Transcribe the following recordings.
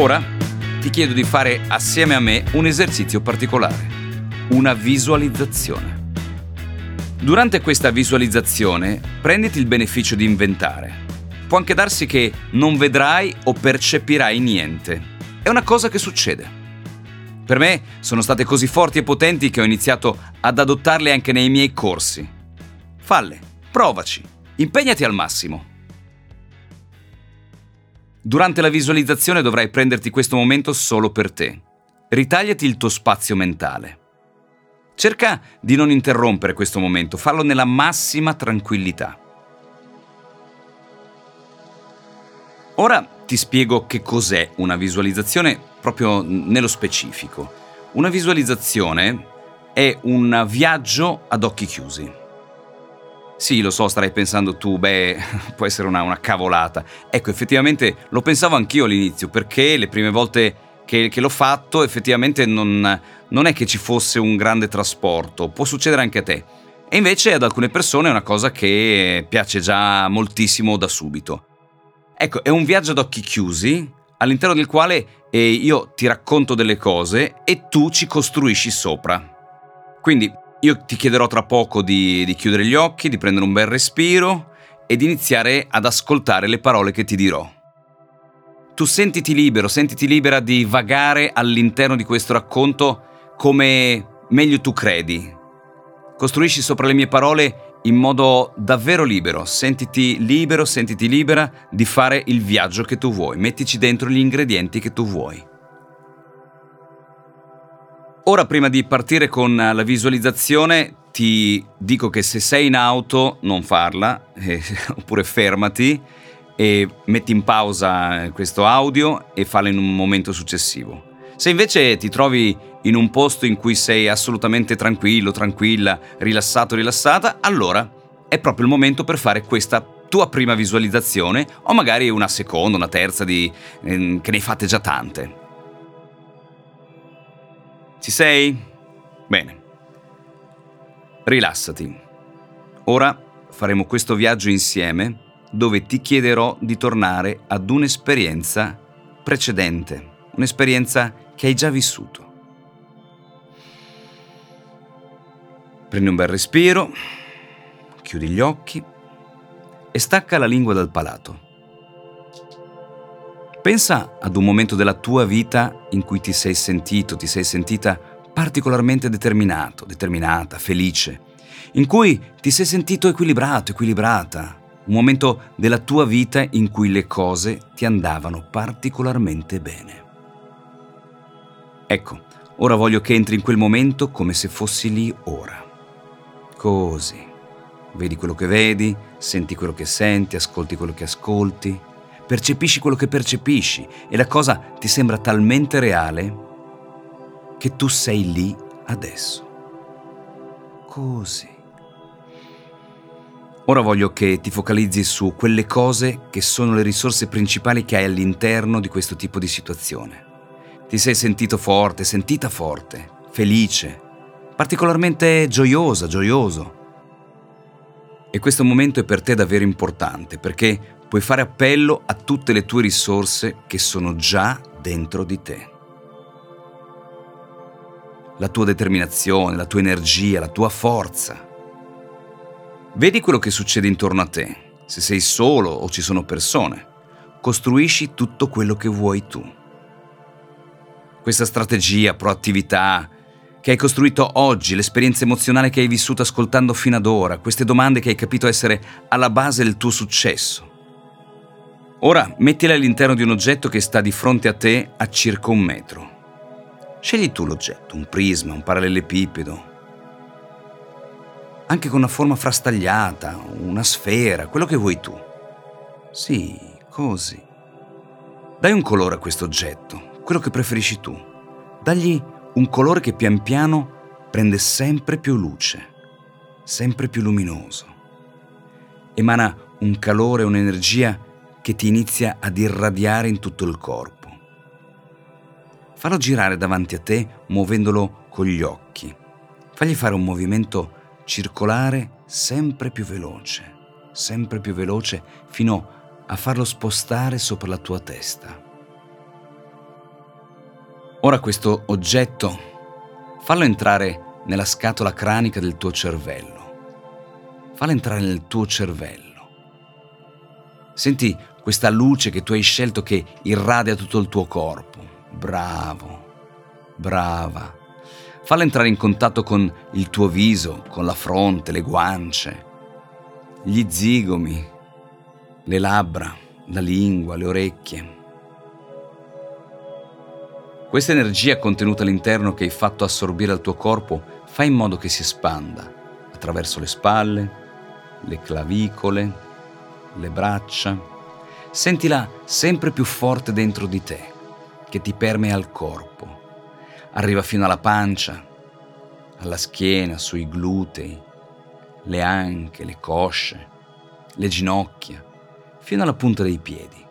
Ora ti chiedo di fare assieme a me un esercizio particolare, una visualizzazione. Durante questa visualizzazione prenditi il beneficio di inventare. Può anche darsi che non vedrai o percepirai niente. È una cosa che succede. Per me sono state così forti e potenti che ho iniziato ad adottarle anche nei miei corsi. Falle, provaci, impegnati al massimo. Durante la visualizzazione dovrai prenderti questo momento solo per te. Ritagliati il tuo spazio mentale. Cerca di non interrompere questo momento, fallo nella massima tranquillità. Ora ti spiego che cos'è una visualizzazione proprio nello specifico. Una visualizzazione è un viaggio ad occhi chiusi. Sì, lo so, starai pensando tu, beh, può essere una, una cavolata. Ecco, effettivamente lo pensavo anch'io all'inizio, perché le prime volte che, che l'ho fatto effettivamente non, non è che ci fosse un grande trasporto, può succedere anche a te. E invece ad alcune persone è una cosa che piace già moltissimo da subito. Ecco, è un viaggio ad occhi chiusi, all'interno del quale eh, io ti racconto delle cose e tu ci costruisci sopra. Quindi io ti chiederò tra poco di, di chiudere gli occhi, di prendere un bel respiro e di iniziare ad ascoltare le parole che ti dirò. Tu sentiti libero, sentiti libera di vagare all'interno di questo racconto come meglio tu credi. Costruisci sopra le mie parole in modo davvero libero, sentiti libero, sentiti libera di fare il viaggio che tu vuoi, mettici dentro gli ingredienti che tu vuoi. Ora prima di partire con la visualizzazione ti dico che se sei in auto non farla, eh, oppure fermati e metti in pausa questo audio e fallo in un momento successivo. Se invece ti trovi in un posto in cui sei assolutamente tranquillo, tranquilla, rilassato, rilassata, allora è proprio il momento per fare questa tua prima visualizzazione o magari una seconda, una terza di, eh, che ne hai fatte già tante. Ci sei? Bene. Rilassati. Ora faremo questo viaggio insieme dove ti chiederò di tornare ad un'esperienza precedente, un'esperienza che hai già vissuto. Prendi un bel respiro, chiudi gli occhi e stacca la lingua dal palato. Pensa ad un momento della tua vita in cui ti sei sentito, ti sei sentita particolarmente determinato, determinata, felice, in cui ti sei sentito equilibrato, equilibrata, un momento della tua vita in cui le cose ti andavano particolarmente bene. Ecco, ora voglio che entri in quel momento come se fossi lì ora. Così. Vedi quello che vedi, senti quello che senti, ascolti quello che ascolti percepisci quello che percepisci e la cosa ti sembra talmente reale che tu sei lì adesso. Così. Ora voglio che ti focalizzi su quelle cose che sono le risorse principali che hai all'interno di questo tipo di situazione. Ti sei sentito forte, sentita forte, felice, particolarmente gioiosa, gioioso. E questo momento è per te davvero importante perché puoi fare appello a tutte le tue risorse che sono già dentro di te. La tua determinazione, la tua energia, la tua forza. Vedi quello che succede intorno a te. Se sei solo o ci sono persone, costruisci tutto quello che vuoi tu. Questa strategia, proattività, che hai costruito oggi, l'esperienza emozionale che hai vissuto ascoltando fino ad ora, queste domande che hai capito essere alla base del tuo successo, Ora mettila all'interno di un oggetto che sta di fronte a te a circa un metro. Scegli tu l'oggetto, un prisma, un parallelepipedo, anche con una forma frastagliata, una sfera, quello che vuoi tu. Sì, così. Dai un colore a questo oggetto, quello che preferisci tu. Dagli un colore che pian piano prende sempre più luce, sempre più luminoso. Emana un calore, un'energia che ti inizia ad irradiare in tutto il corpo. Fallo girare davanti a te muovendolo con gli occhi. Fagli fare un movimento circolare sempre più veloce, sempre più veloce fino a farlo spostare sopra la tua testa. Ora questo oggetto fallo entrare nella scatola cranica del tuo cervello. Fallo entrare nel tuo cervello. Senti questa luce che tu hai scelto che irradia tutto il tuo corpo. Bravo, brava. Falla entrare in contatto con il tuo viso, con la fronte, le guance, gli zigomi, le labbra, la lingua, le orecchie. Questa energia contenuta all'interno che hai fatto assorbire al tuo corpo fa in modo che si espanda attraverso le spalle, le clavicole, le braccia. Sentila sempre più forte dentro di te, che ti permea il corpo. Arriva fino alla pancia, alla schiena, sui glutei, le anche, le cosce, le ginocchia, fino alla punta dei piedi.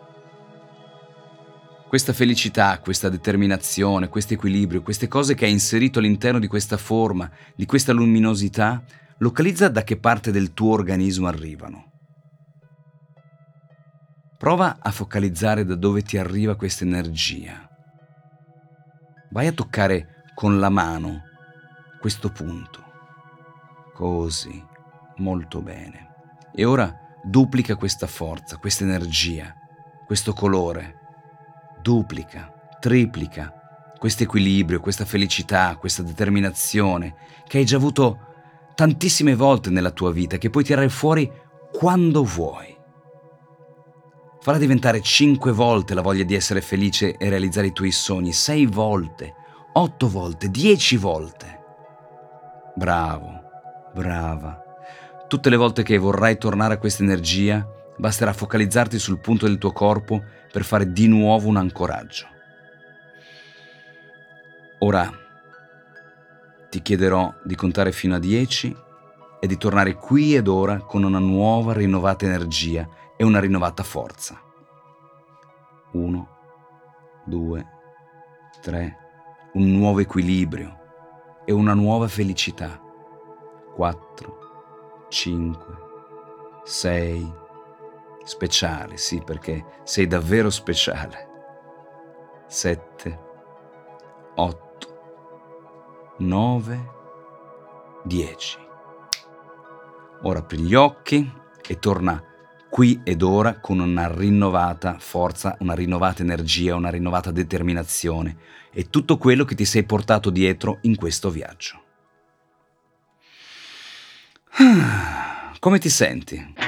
Questa felicità, questa determinazione, questo equilibrio, queste cose che hai inserito all'interno di questa forma, di questa luminosità, localizza da che parte del tuo organismo arrivano. Prova a focalizzare da dove ti arriva questa energia. Vai a toccare con la mano questo punto. Così, molto bene. E ora duplica questa forza, questa energia, questo colore duplica, triplica questo equilibrio, questa felicità, questa determinazione che hai già avuto tantissime volte nella tua vita, che puoi tirare fuori quando vuoi. Falla diventare cinque volte la voglia di essere felice e realizzare i tuoi sogni, sei volte, otto volte, dieci volte. Bravo, brava. Tutte le volte che vorrai tornare a questa energia, basterà focalizzarti sul punto del tuo corpo per fare di nuovo un ancoraggio. Ora ti chiederò di contare fino a 10 e di tornare qui ed ora con una nuova rinnovata energia e una rinnovata forza. 1, 2, 3, un nuovo equilibrio e una nuova felicità. 4, 5, 6, Speciale, sì, perché sei davvero speciale. 7, 8, 9, 10. Ora apri gli occhi e torna qui ed ora con una rinnovata forza, una rinnovata energia, una rinnovata determinazione e tutto quello che ti sei portato dietro in questo viaggio. Come ti senti?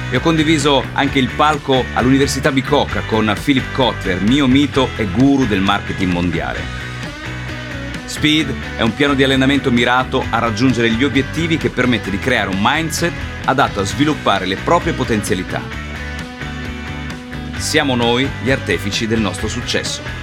e ho condiviso anche il palco all'Università Bicocca con Philip Kotler, mio mito e guru del marketing mondiale. Speed è un piano di allenamento mirato a raggiungere gli obiettivi che permette di creare un mindset adatto a sviluppare le proprie potenzialità. Siamo noi gli artefici del nostro successo.